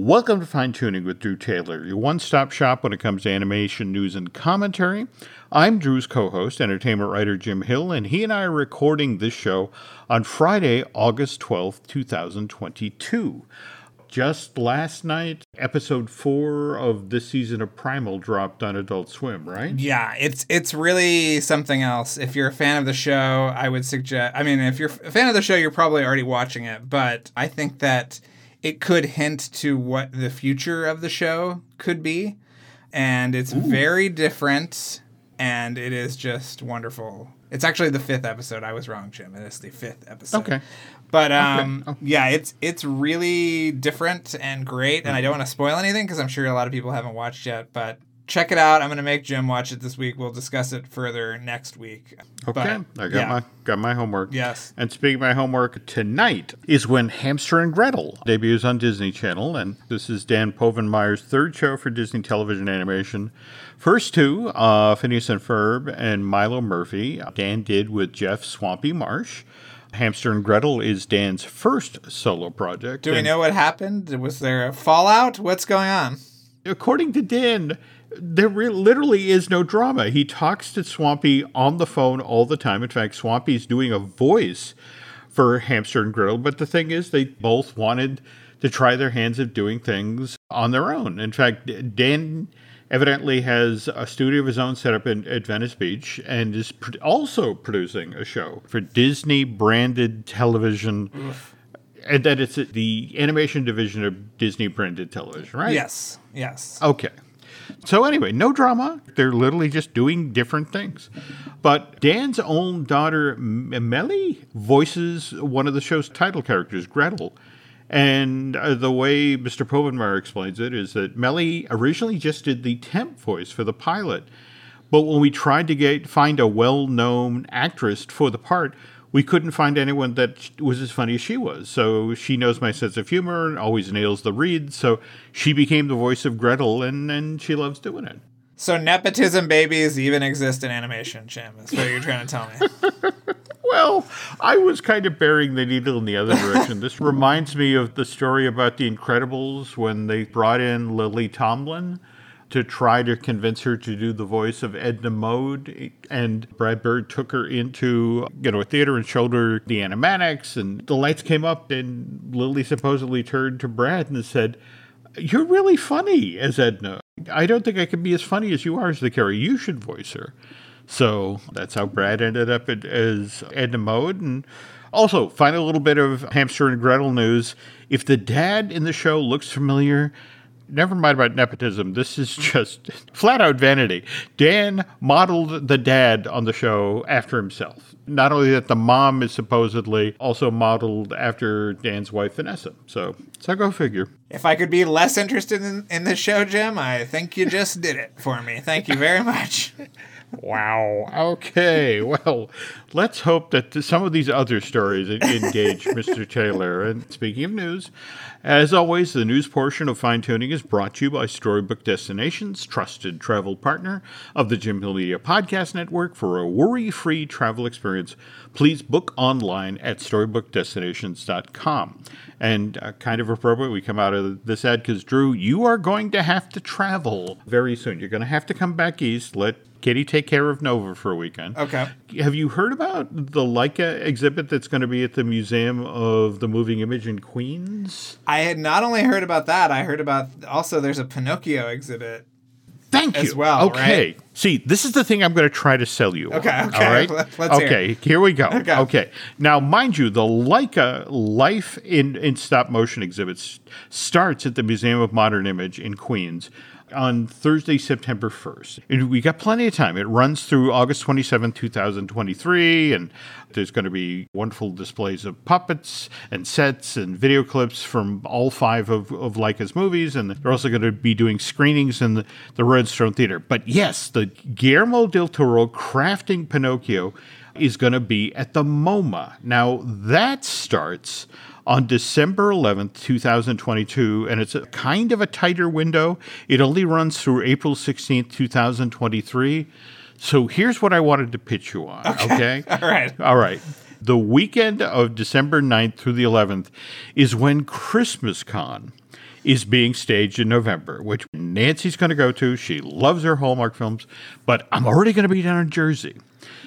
Welcome to Fine Tuning with Drew Taylor, your one stop shop when it comes to animation news and commentary. I'm Drew's co host, entertainment writer Jim Hill, and he and I are recording this show on Friday, August 12th, 2022. Just last night, episode four of this season of Primal dropped on Adult Swim, right? Yeah, it's it's really something else. If you're a fan of the show, I would suggest. I mean, if you're a fan of the show, you're probably already watching it. But I think that it could hint to what the future of the show could be. And it's Ooh. very different and it is just wonderful. It's actually the fifth episode. I was wrong, Jim. It is the fifth episode. Okay. But um, okay. Oh. yeah, it's it's really different and great. And I don't want to spoil anything because I'm sure a lot of people haven't watched yet. But check it out. I'm going to make Jim watch it this week. We'll discuss it further next week. Okay, but, I got yeah. my got my homework. Yes. And speaking of my homework, tonight is when Hamster and Gretel debuts on Disney Channel, and this is Dan Povenmire's third show for Disney Television Animation. First two, uh, Phineas and Ferb and Milo Murphy, Dan did with Jeff Swampy Marsh. Hamster and Gretel is Dan's first solo project. Do we know what happened? Was there a fallout? What's going on? According to Dan, there re- literally is no drama. He talks to Swampy on the phone all the time. In fact, Swampy's doing a voice for Hamster and Gretel, but the thing is, they both wanted to try their hands at doing things on their own. In fact, Dan evidently has a studio of his own set up in, at Venice Beach and is pro- also producing a show for Disney branded television. Oof. And that it's the animation division of Disney branded television, right? Yes, yes. Okay. So anyway, no drama. They're literally just doing different things. But Dan's own daughter, Meli, voices one of the show's title characters, Gretel. And uh, the way Mr. Povenmire explains it is that Meli originally just did the temp voice for the pilot. But when we tried to get find a well-known actress for the part, we couldn't find anyone that was as funny as she was. So she knows my sense of humor and always nails the reads. So she became the voice of Gretel, and, and she loves doing it. So nepotism babies even exist in animation, Jim. That's what you're trying to tell me. well, I was kind of burying the needle in the other direction. this reminds me of the story about the Incredibles when they brought in Lily Tomlin to try to convince her to do the voice of Edna Mode. And Brad Bird took her into, you know, a theater and showed her the animatics. And the lights came up, and Lily supposedly turned to Brad and said, You're really funny as Edna. I don't think I can be as funny as you are as the character. You should voice her. So that's how Brad ended up as Edna Mode. And also, find a little bit of Hamster and Gretel news. If the dad in the show looks familiar, never mind about nepotism. This is just flat out vanity. Dan modeled the dad on the show after himself. Not only that, the mom is supposedly also modeled after Dan's wife, Vanessa. So, so go figure. If I could be less interested in, in this show, Jim, I think you just did it for me. Thank you very much. Wow. Okay. Well, let's hope that some of these other stories engage Mr. Taylor. And speaking of news, as always, the news portion of Fine Tuning is brought to you by Storybook Destinations, trusted travel partner of the Jim Hill Media Podcast Network. For a worry free travel experience, please book online at storybookdestinations.com. And uh, kind of appropriate, we come out of this ad because, Drew, you are going to have to travel very soon. You're going to have to come back east. Let Kitty take care of Nova for a weekend. Okay. Have you heard about the Laika exhibit that's going to be at the Museum of the Moving Image in Queens? I had not only heard about that, I heard about also there's a Pinocchio exhibit. Thank you. As well. Okay. Right? See, this is the thing I'm going to try to sell you. Okay. On, okay. All right. Let's see. okay. Here we go. Okay. okay. Now, mind you, the Laika Life in, in Stop Motion exhibit starts at the Museum of Modern Image in Queens on Thursday, September 1st. And we got plenty of time. It runs through August 27, 2023, and there's going to be wonderful displays of puppets and sets and video clips from all five of, of Laika's movies. And they're also going to be doing screenings in the, the Redstone Theater. But yes, the Guillermo del Toro crafting Pinocchio is going to be at the MoMA. Now, that starts on December 11th, 2022, and it's a kind of a tighter window. It only runs through April 16th, 2023. So here's what I wanted to pitch you on. Okay. okay? All right. All right. The weekend of December 9th through the 11th is when Christmas Con is being staged in November, which Nancy's going to go to. She loves her Hallmark films, but I'm already going to be down in Jersey.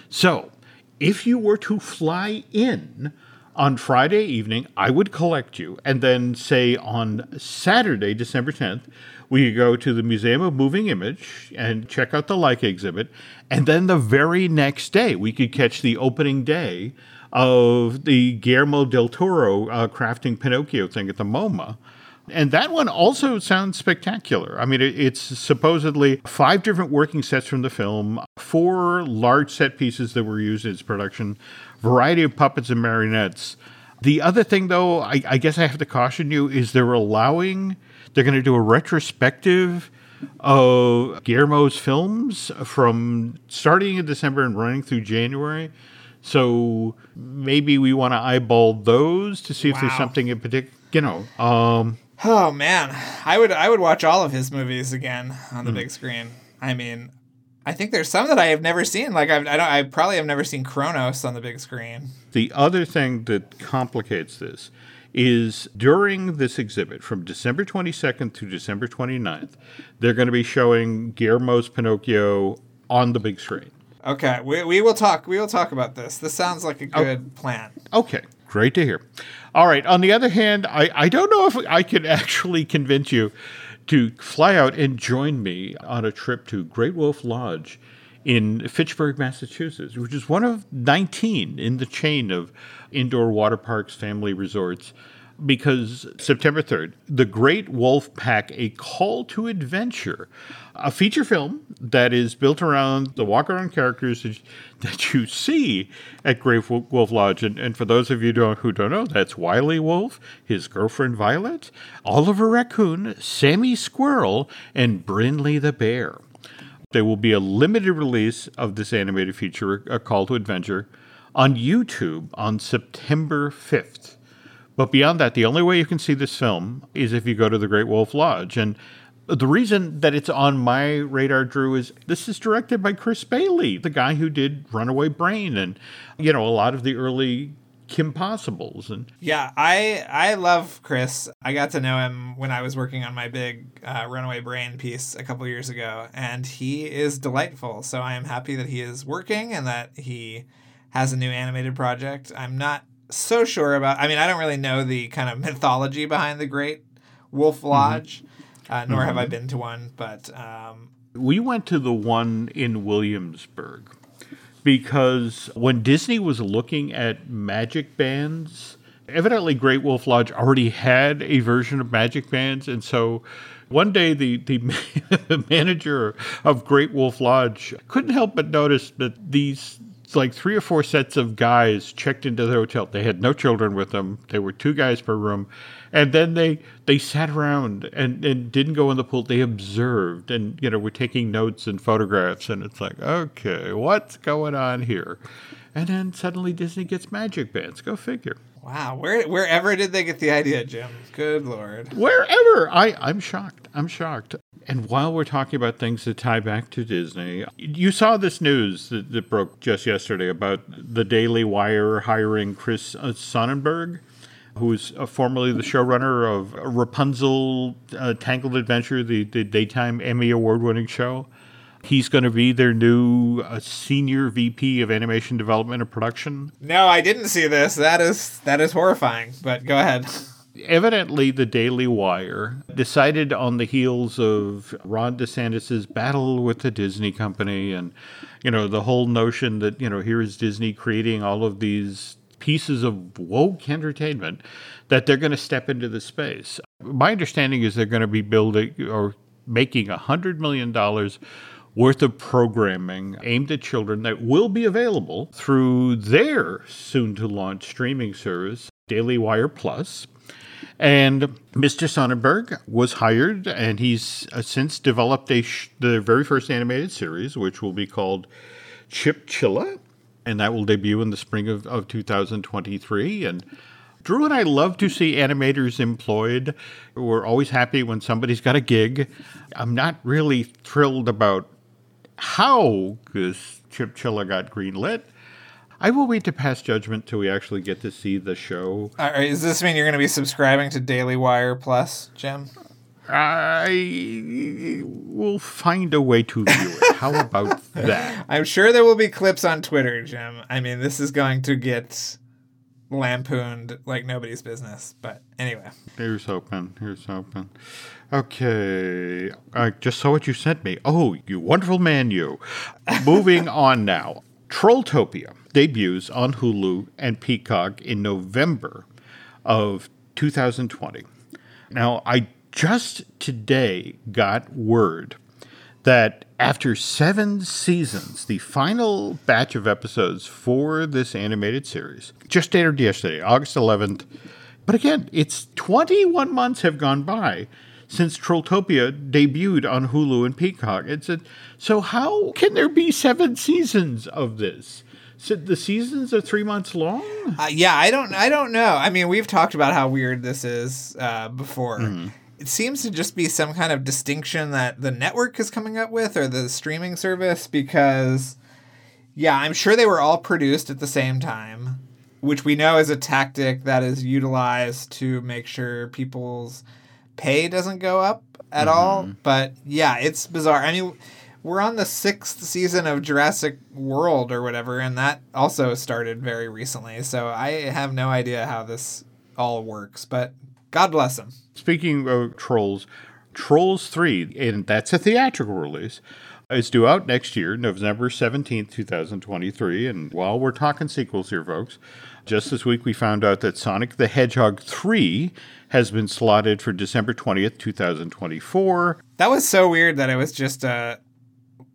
So if you were to fly in on Friday evening, I would collect you. And then, say, on Saturday, December 10th, we could go to the Museum of Moving Image and check out the Laika exhibit. And then the very next day, we could catch the opening day of the Guillermo del Toro uh, crafting Pinocchio thing at the MoMA. And that one also sounds spectacular. I mean, it's supposedly five different working sets from the film, four large set pieces that were used in its production, variety of puppets and marionettes. The other thing, though, I, I guess I have to caution you, is they're allowing, they're going to do a retrospective of Guillermo's films from starting in December and running through January. So maybe we want to eyeball those to see if there's something in particular. You know, um, Oh man, I would I would watch all of his movies again on the hmm. big screen. I mean, I think there's some that I have never seen. Like I've, I don't I probably have never seen Cronos on the big screen. The other thing that complicates this is during this exhibit from December 22nd to December 29th, they're going to be showing Guillermo's Pinocchio on the big screen. Okay, we, we will talk. We will talk about this. This sounds like a Oh. good plan. Okay, great to hear. All right, on the other hand, I, I don't know if I can actually convince you to fly out and join me on a trip to Great Wolf Lodge in Fitchburg, Massachusetts, which is one of 19 in the chain of indoor water parks, family resorts. Because September 3rd, The Great Wolf Pack, A Call to Adventure, a feature film that is built around the walk around characters that, you see at Great Wolf Lodge. And, and for those of you who don't know, that's Wiley Wolf, his girlfriend Violet, Oliver Raccoon, Sammy Squirrel, and Brinley the Bear. There will be a limited release of this animated feature, A Call to Adventure, on YouTube on September 5th. But beyond that, the only way you can see this film is if you go to the Great Wolf Lodge. And the reason that it's on my radar, Drew, is this is directed by Chris Bailey, the guy who did Runaway Brain and, you know, a lot of the early Kim Possibles. And Yeah, I I love Chris. I got to know him when I was working on my big uh, Runaway Brain piece a couple years ago, and he is delightful. So I am happy that he is working and that he has a new animated project. I'm not so sure about. I mean, I don't really know the kind of mythology behind the Great Wolf Lodge, uh, nor have I been to one. But um, we went to the one in Williamsburg because when Disney was looking at magic bands, evidently Great Wolf Lodge already had a version of magic bands. And so one day the, the, the manager of Great Wolf Lodge couldn't help but notice that these like three or four sets of guys checked into the hotel. They had no children with them. There were two guys per room. And then they they sat around and, and didn't go in the pool. They observed and you know were taking notes and photographs. And it's like, okay, what's going on here? And then suddenly Disney gets magic bands. Go figure. wow, where wherever did they get the idea, Jim? Good lord. Wherever I I'm shocked. I'm shocked. And while we're talking about things that tie back to Disney, you saw this news that, that broke just yesterday about the Daily Wire hiring Chris uh, Sonnenberg, who is uh, formerly the showrunner of Rapunzel uh, Tangled Adventure, the, the daytime Emmy award winning show. He's going to be their new uh, senior VP of animation development and production. No, I didn't see this. That is that is horrifying. But go ahead. Evidently the Daily Wire decided on the heels of Ron DeSantis's battle with the Disney company and you know the whole notion that you know here is Disney creating all of these pieces of woke entertainment that they're going to step into the space. My understanding is they're going to be building or making a hundred million dollars worth of programming aimed at children that will be available through their soon to launch streaming service, Daily Wire Plus. And Mr. Sonnenberg was hired, and he's uh, since developed a sh- the very first animated series, which will be called Chip Chilla, and that will debut in the spring of, of 2023. And Drew and I love to see animators employed. We're always happy when somebody's got a gig. I'm not really thrilled about how this Chip Chilla got greenlit. I will wait to pass judgment till we actually get to see the show. All right, does this mean you're going to be subscribing to Daily Wire Plus, Jim? I will find a way to view it. How about that? I'm sure there will be clips on Twitter, Jim. I mean, this is going to get lampooned like nobody's business. But anyway, Here's hoping. Here's hoping. Okay. I just saw what you sent me. Oh, you wonderful man, you. Moving on now. TrollsTopia debuts on Hulu and Peacock in November of 2020. Now, I just today got word that after seven seasons, the final batch of episodes for this animated series just aired yesterday, August 11th. But again, it's 21 months have gone by since TrollsTopia debuted on Hulu and Peacock. It said, so how can there be seven seasons of this? So the seasons are three months long. uh, yeah, I don't, I don't know. I mean, we've talked about how weird this is uh, before. It seems to just be some kind of distinction that the network is coming up with or the streaming service because, yeah, I'm sure they were all produced at the same time, which we know is a tactic that is utilized to make sure people's pay doesn't go up at all. Mm-hmm. But yeah, it's bizarre. I mean, we're on the sixth season of Jurassic World or whatever, and that also started very recently. So I have no idea how this all works, but God bless them. Speaking of Trolls, Trolls 3, and that's a theatrical release, is due out next year, November 17th, 2023. And while we're talking sequels here, folks, just this week we found out that Sonic the Hedgehog 3 has been slotted for December 20th, 2024. That was so weird that it was just a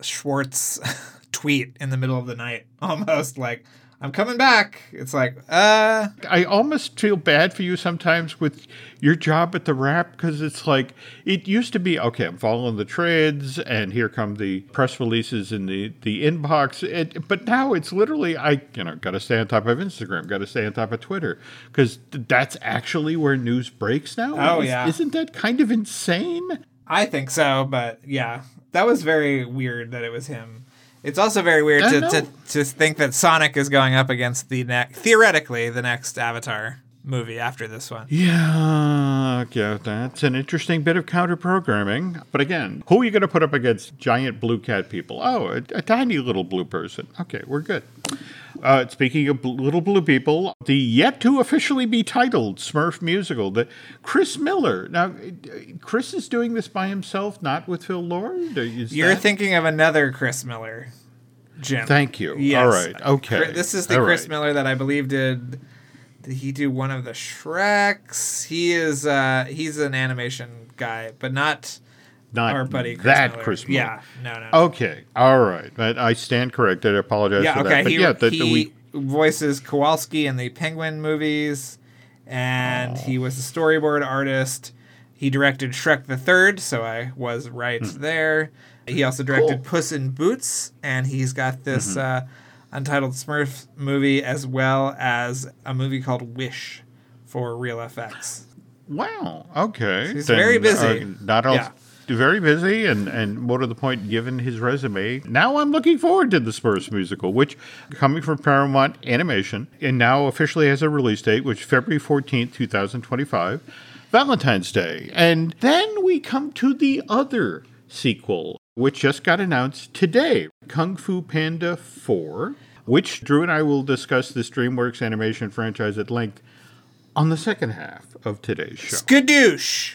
Schwartz tweet in the middle of the night, almost like, I'm coming back. It's like, uh, I almost feel bad for you sometimes with your job at the Wrap because it's like it used to be okay. I'm following the trades, and here come the press releases in the the inbox. It, but now it's literally I you know got to stay on top of Instagram, got to stay on top of Twitter because that's actually where news breaks now. Oh, Is- yeah. isn't that kind of insane? I think so, but yeah, that was very weird that it was him. It's also very weird to, to, to think that Sonic is going up against the next, theoretically, the next Avatar movie after this one. Yeah, yeah, that's an interesting bit of counter programming. But again, who are you going to put up against giant blue cat people? Oh, a, a tiny little blue person. Okay, we're good. Uh, speaking of little blue people, the yet to officially be titled Smurf musical, the Chris Miller. Now, Chris is doing this by himself, not with Phil Lord. Is You're that- thinking of another Chris Miller, Jim. Thank you. Yes. All right. Okay. This is the All Chris right. Miller that I believe did. Did he do one of the Shreks? He is. uh He's an animation guy, but not Not our buddy Chris that Miller. Chris Miller. Yeah. No. No. no. Okay. All right. But I stand corrected. I apologize yeah. for Okay. that. But he yeah, the, he the, we, voices Kowalski in the Penguin movies, and he was a storyboard artist. He directed Shrek the Third, so I was right there. He also directed. Cool. Puss in Boots, and he's got this Mm-hmm. uh, Untitled Smurf movie as well as a movie called Wish for Real FX. Wow. Okay. He's very busy. uh, not all, Yeah. Very busy, and and more to the point, given his resume. Now I'm looking forward to the Smurfs musical, which coming from Paramount Animation, and now officially has a release date, which February 14th, 2025, Valentine's Day, and then we come to the other sequel, which just got announced today, Kung Fu Panda 4. Which Drew and I will discuss this DreamWorks animation franchise at length on the second half of today's show. Skadoosh!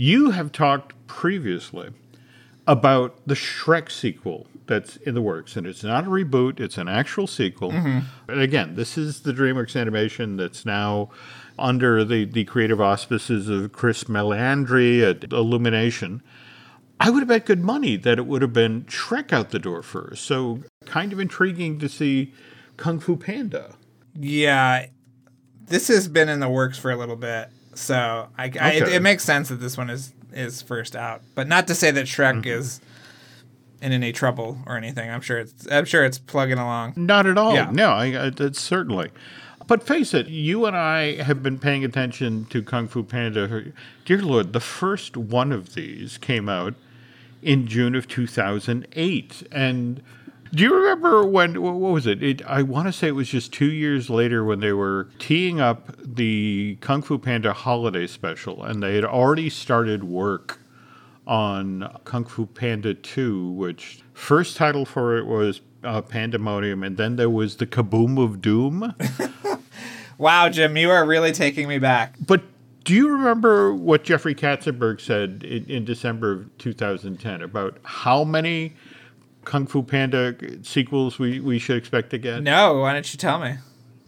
You have talked previously about the Shrek sequel that's in the works, and it's not a reboot, it's an actual sequel. Mm-hmm. And again, this is the DreamWorks animation that's now under the, the creative auspices of Chris Meledandri at Illumination. I would have bet good money that it would have been Shrek out the door first. So, kind of intriguing to see Kung Fu Panda. Yeah, this has been in the works for a little bit, so I, I- it, Okay. it makes sense that this one is is first out. But not to say that Shrek Mm-hmm. is in any trouble or anything. I'm sure it's I'm sure it's plugging along. Not at all. Yeah. No, I, I, certainly. But face it, you and I have been paying attention to Kung Fu Panda. Dear Lord, the first one of these came out in June of 2008. And do you remember when, what was it? it I want to say it was just two years later when they were teeing up the Kung Fu Panda holiday special, and they had already started work on Kung Fu Panda 2, which first title for it was uh, Pandemonium, and then there was the Kaboom of Doom. Wow, Jim, you are really taking me back. but do you remember what Jeffrey Katzenberg said in, in December of 2010 about how many Kung Fu Panda sequels we, we should expect to get? No, why don't you tell me?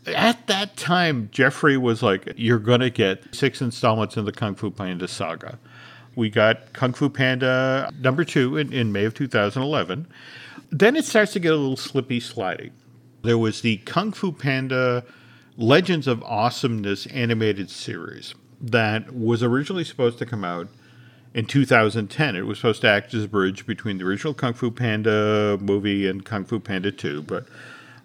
At that time, Jeffrey was like, You're going to get six installments in the Kung Fu Panda saga. We got Kung Fu Panda number two in, in May of 2011. Then it starts to get a little slippy sliding. There was the Kung Fu Panda Legends of Awesomeness animated series that was originally supposed to come out in 2010. It was supposed to act as a bridge between the original Kung Fu Panda movie and Kung Fu Panda 2, but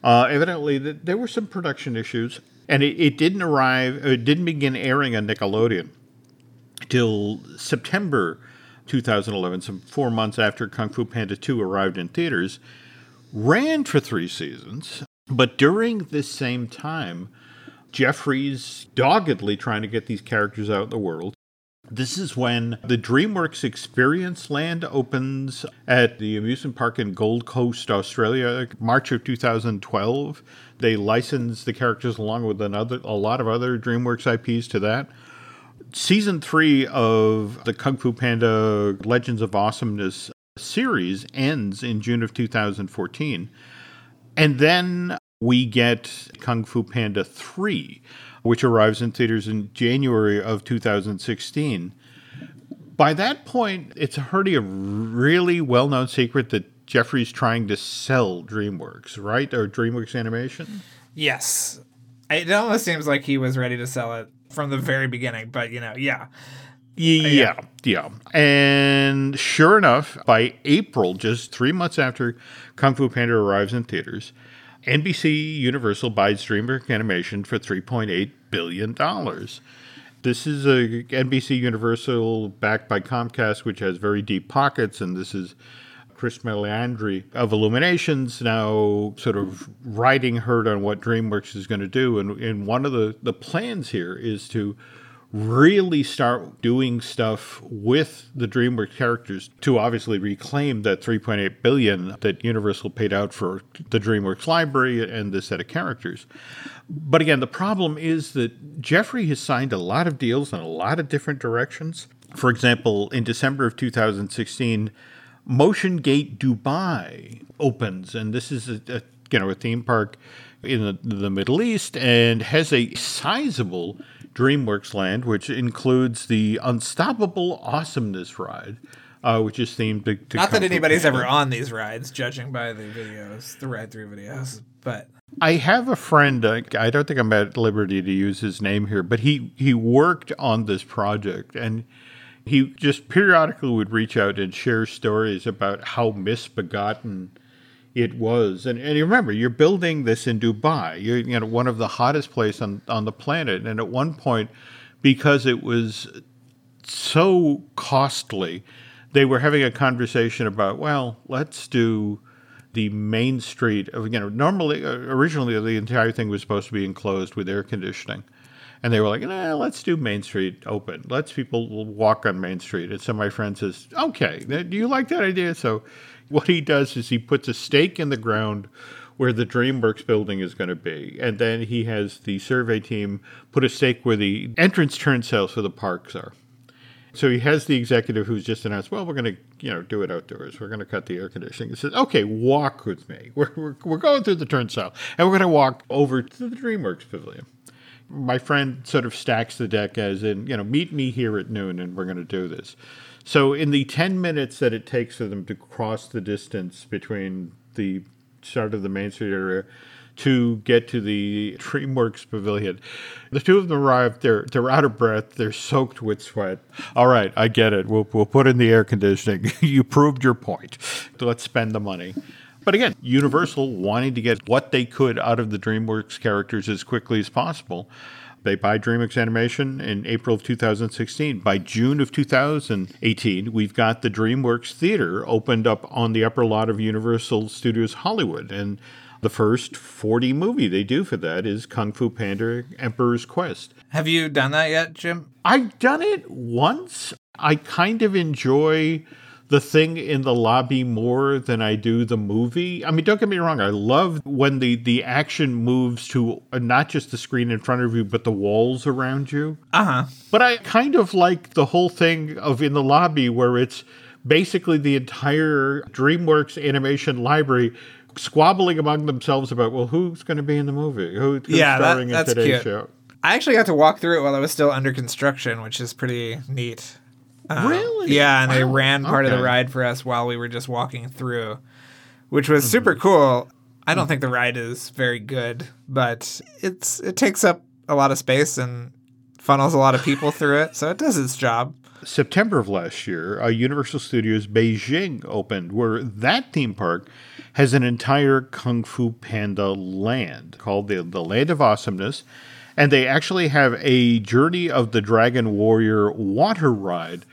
uh, evidently th- there were some production issues, and it, it didn't arrive, it didn't begin airing on Nickelodeon till September 2011, some four months after Kung Fu Panda 2 arrived in theaters, ran for three seasons, but during this same time, Jeffrey's doggedly trying to get these characters out in the world. This is when the DreamWorks Experience Land opens at the amusement park in Gold Coast, Australia, March of 2012. They license the characters along with another a lot of other DreamWorks IPs to that. Season three of the Kung Fu Panda Legends of Awesomeness series ends in June of 2014. And then we get Kung Fu Panda 3, which arrives in theaters in January of 2016. By that point, it's already a really well known secret that Jeffrey's trying to sell DreamWorks, right? Or DreamWorks Animation? Yes. It almost seems like he was ready to sell it from the very beginning, but you know, yeah. Yeah, yeah. And sure enough, by April, just three months after Kung Fu Panda arrives in theaters, NBC Universal buys DreamWorks Animation for $3.8 billion. This is a NBC Universal backed by Comcast, which has very deep pockets, and this is Chris Meledandri of Illuminations now sort of riding herd on what DreamWorks is going to do. And, and one of the, the plans here is to really start doing stuff with the DreamWorks characters to obviously reclaim that 3.8 billion that Universal paid out for the DreamWorks library and the set of characters. But again, the problem is that Jeffrey has signed a lot of deals in a lot of different directions. For example, in December of 2016, Motion Gate Dubai opens, and this is a, a you know a theme park in the, the Middle East and has a sizable DreamWorks land, which includes the Unstoppable Awesomeness ride, uh, which is themed to, to Not that anybody's ever on these rides, judging by the videos, the ride through videos. But I have a friend. Uh, I don't think I'm at liberty to use his name here, but he he worked on this project, and he just periodically would reach out and share stories about how misbegotten it was. And and you remember, you're building this in Dubai. You're you know one of the hottest places on on the planet, and at one point, because it was so costly. They were having a conversation about, well, let's do the main street of you know normally uh, originally the entire thing was supposed to be enclosed with air conditioning and they were like nah, let's do main street open let's people walk on main street and so my friend says okay do you like that idea so what he does is he puts a stake in the ground where the DreamWorks building is going to be. And then he has the survey team put a stake where the entrance turnstiles for the parks are. So he has the executive who's just announced, well, we're going to, you know, do it outdoors. We're going to cut the air conditioning. He says, okay, walk with me. We're, we're, we're going through the turnstile and we're going to walk over to the DreamWorks pavilion. My friend sort of stacks the deck as in, you know, meet me here at noon and we're going to do this. So in the 10 minutes that it takes for them to cross the distance between the start of the Main Street area to get to the DreamWorks pavilion. The two of them arrive. They're they're out of breath. They're soaked with sweat. All right, I get it. We'll we'll put in the air conditioning. you proved your point. Let's spend the money. But again, Universal wanting to get what they could out of the DreamWorks characters as quickly as possible. They buy DreamWorks Animation in April of 2016. By June of 2018, we've got the DreamWorks Theater opened up on the upper lot of Universal Studios Hollywood. And the first 4D movie they do for that is Kung Fu Panda Emperor's Quest. Have you done that yet, Jim? I've done it once. I kind of enjoy the thing in the lobby more than I do the movie. I mean, don't get me wrong, I love when the the action moves to not just the screen in front of you, but the walls around you. Uh-huh. But I kind of like the whole thing of in the lobby where it's basically the entire DreamWorks animation library squabbling among themselves about well who's going to be in the movie Who, who's Yeah, that- starring that's in today's cute. show I actually got to walk through it while I was still under construction, which is pretty neat. Um, Really? Yeah, and they ran part of the ride for us while we were just walking through, which Mm-hmm. was super cool. I don't think the ride is very good, but it's it takes up a lot of space and funnels a lot of people through it, so it does its job. September of last year, uh, Universal Studios Beijing opened, where that theme park has an entire Kung Fu Panda land called the, the Land of Awesomeness. And they actually have a Journey of the Dragon Warrior water ride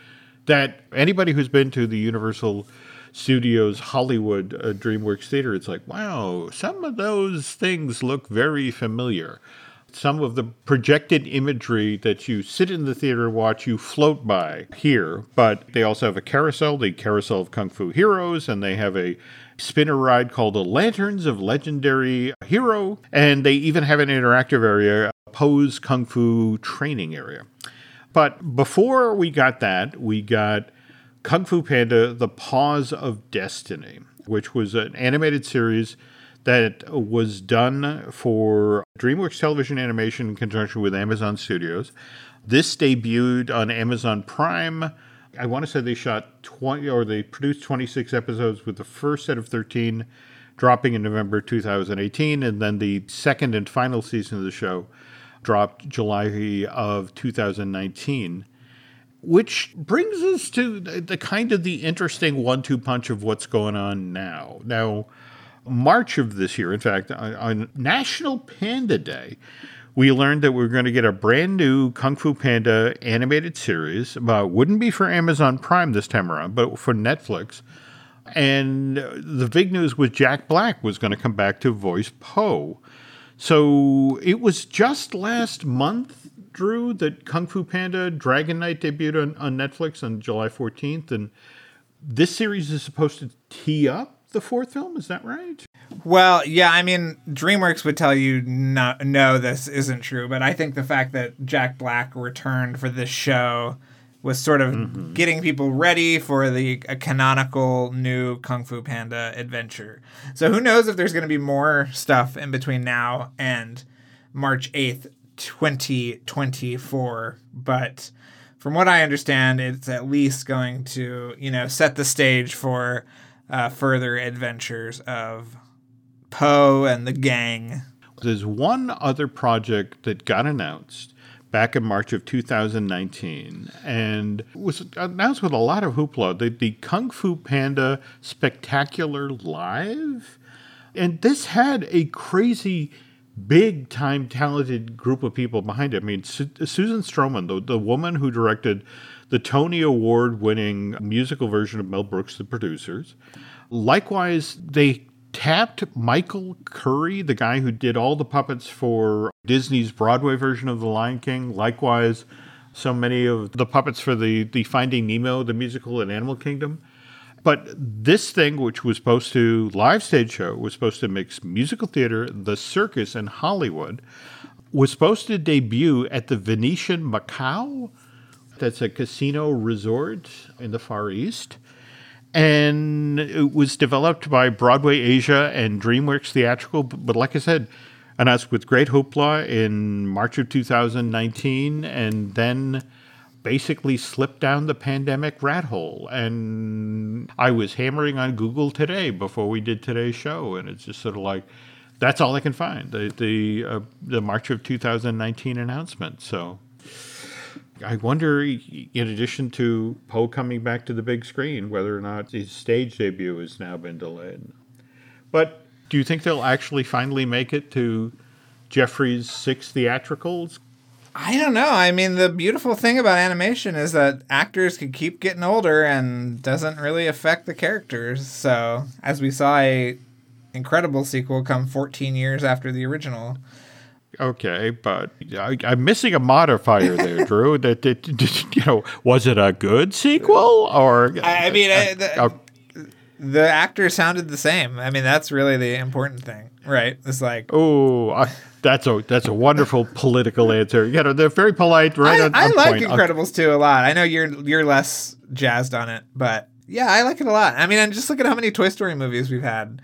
that anybody who's been to the Universal Studios Hollywood uh, DreamWorks Theater, it's like, wow, some of those things look very familiar. Some of the projected imagery that you sit in the theater and watch you float by here but they also have a carousel the carousel of kung fu heroes and they have a spinner ride called the lanterns of legendary hero and they even have an interactive area Po's kung fu training area but before we got that we got kung fu panda the paws of destiny which was an animated series that was done for DreamWorks Television Animation in conjunction with Amazon Studios. This debuted on Amazon Prime. I want to say they shot 20 or they produced 26 episodes with the first set of 13 dropping in November 2018 and then the second and final season of the show dropped July of 2019 which brings us to the, kind of the interesting one-two punch of what's going on now. Now, March of this year, in fact, on, on National Panda Day, we learned that we are going to get a brand new Kung Fu Panda animated series. Uh, wouldn't be for Amazon Prime this time around, but for Netflix. And the big news was Jack Black was going to come back to voice Po. So it was just last month, Drew, that Kung Fu Panda Dragon Knight debuted on, on Netflix on July 14th. And this series is supposed to tee up the fourth film. Is that right? Well, yeah, I mean, DreamWorks would tell you no, no, this isn't true. But I think the fact that Jack Black returned for this show was sort of getting people ready for the a canonical new Kung Fu Panda adventure. So who knows if there's going to be more stuff in between now and March 8th, 2024. But from what I understand, it's at least going to, you know, set the stage for uh, further adventures of Po and the gang. There's one other project that got announced back in March of 2019 and was announced with a lot of hoopla the, the Kung Fu Panda Spectacular Live. And this had a crazy big time talented group of people behind it. I mean, Su- Susan Stroman, the, the woman who directed the Tony Award winning musical version of Mel Brooks, The Producers. Likewise, they tapped Michael Curry, the guy who did all the puppets for Disney's Broadway version of The Lion King. Likewise, so many of the puppets for the, the Finding Nemo, the musical in Animal Kingdom. But this thing, which was supposed to live stage show, was supposed to mix musical theater, the circus, and Hollywood, was supposed to debut at the Venetian Macau. That's a casino resort in the Far East. And it was developed by Broadway Asia and DreamWorks Theatrical. But like I said, announced with great hoopla in March of 2019. And then basically slipped down the pandemic rat hole. And I was hammering on Google today before we did today's show, and it's just sort of like that's all I can find the the uh, the March of 2019 announcement. So. I wonder, in addition to Po coming back to the big screen, whether or not his stage debut has now been delayed. But do you think they'll actually finally make it to Jeffrey's six theatricals? I don't know. I mean, the beautiful thing about animation is that actors can keep getting older and doesn't really affect the characters. So, as we saw a incredible sequel come 14 years after the original. Okay, but I, am missing a modifier there, Drew. that, that, you know, was it a good sequel or? I, I mean, the, uh, the actor sounded the same. I mean, that's really the important thing, right? It's like, oh, that's a that's a wonderful political answer. You know, they're very polite, right? I, on, I on like point. Incredibles two a lot. I know you're you're less jazzed on it, but yeah, I like it a lot. I mean, and just look at how many Toy Story movies we've had,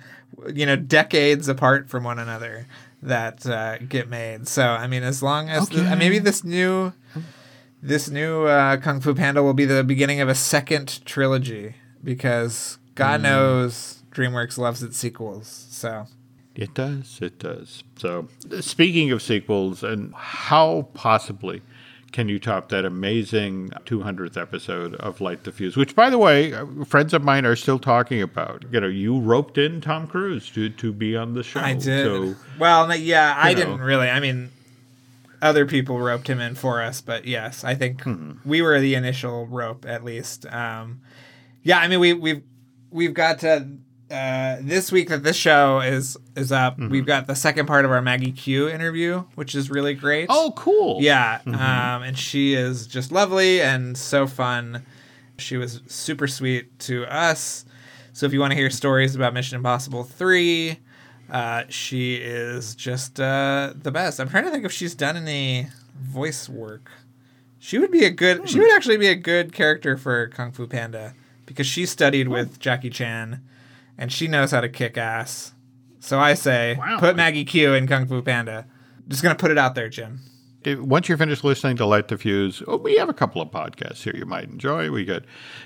you know, decades apart from one another that uh, get made. So I mean, as long as okay. the, maybe this new this new uh, Kung Fu Panda will be the beginning of a second trilogy because God mm. knows DreamWorks loves its sequels. So it does. It does. So, speaking of sequels, and how possibly can you top that amazing 200th episode of Light the Fuse? Which, by the way, uh, friends of mine are still talking about. You know, you roped in Tom Cruise to, to be on the show. I did. So, well, yeah, I know. didn't really. I mean, other people roped him in for us, but yes, I think hmm. we were the initial rope at least. Um, yeah, I mean, we we've we've got to uh, this week that this show is is up, mm-hmm. we've got the second part of our Maggie Q interview, which is really great. Oh, cool! Yeah, mm-hmm. um, and she is just lovely and so fun. She was super sweet to us. So if you want to hear stories about Mission Impossible three, uh, she is just uh, the best. I'm trying to think if she's done any voice work. She would be a good. Hmm. She would actually be a good character for Kung Fu Panda because she studied with Jackie Chan and she knows how to kick ass. So I say, wow. put Maggie Q in Kung Fu Panda. Just gonna put it out there, Jim. Once you're finished listening to Light the Fuse, oh, we have a couple of podcasts here you might enjoy. We got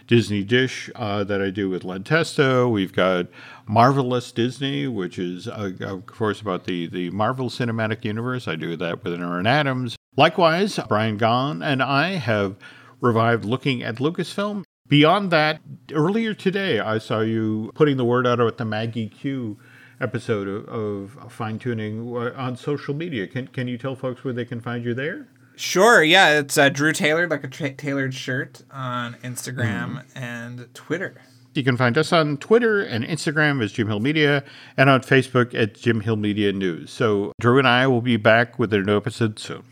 Disney Dish uh, that I do with Len Testa. We've got Marvelous Disney, which is, uh, of course, about the, the Marvel Cinematic Universe. I do that with Aaron Adams. Likewise, Brian Gaughan and I have revived looking at Lucasfilm. Beyond that, earlier today, I saw you putting the word out about the Maggie Q episode of, of fine tuning uh, on social media. Can, can you tell folks where they can find you there? Sure. Yeah, it's uh, Drew Tailored, like a tra- tailored shirt on Instagram mm. and Twitter. You can find us on Twitter and Instagram as Jim Hill Media and on Facebook at Jim Hill Media News. So Drew and I will be back with a new episode soon.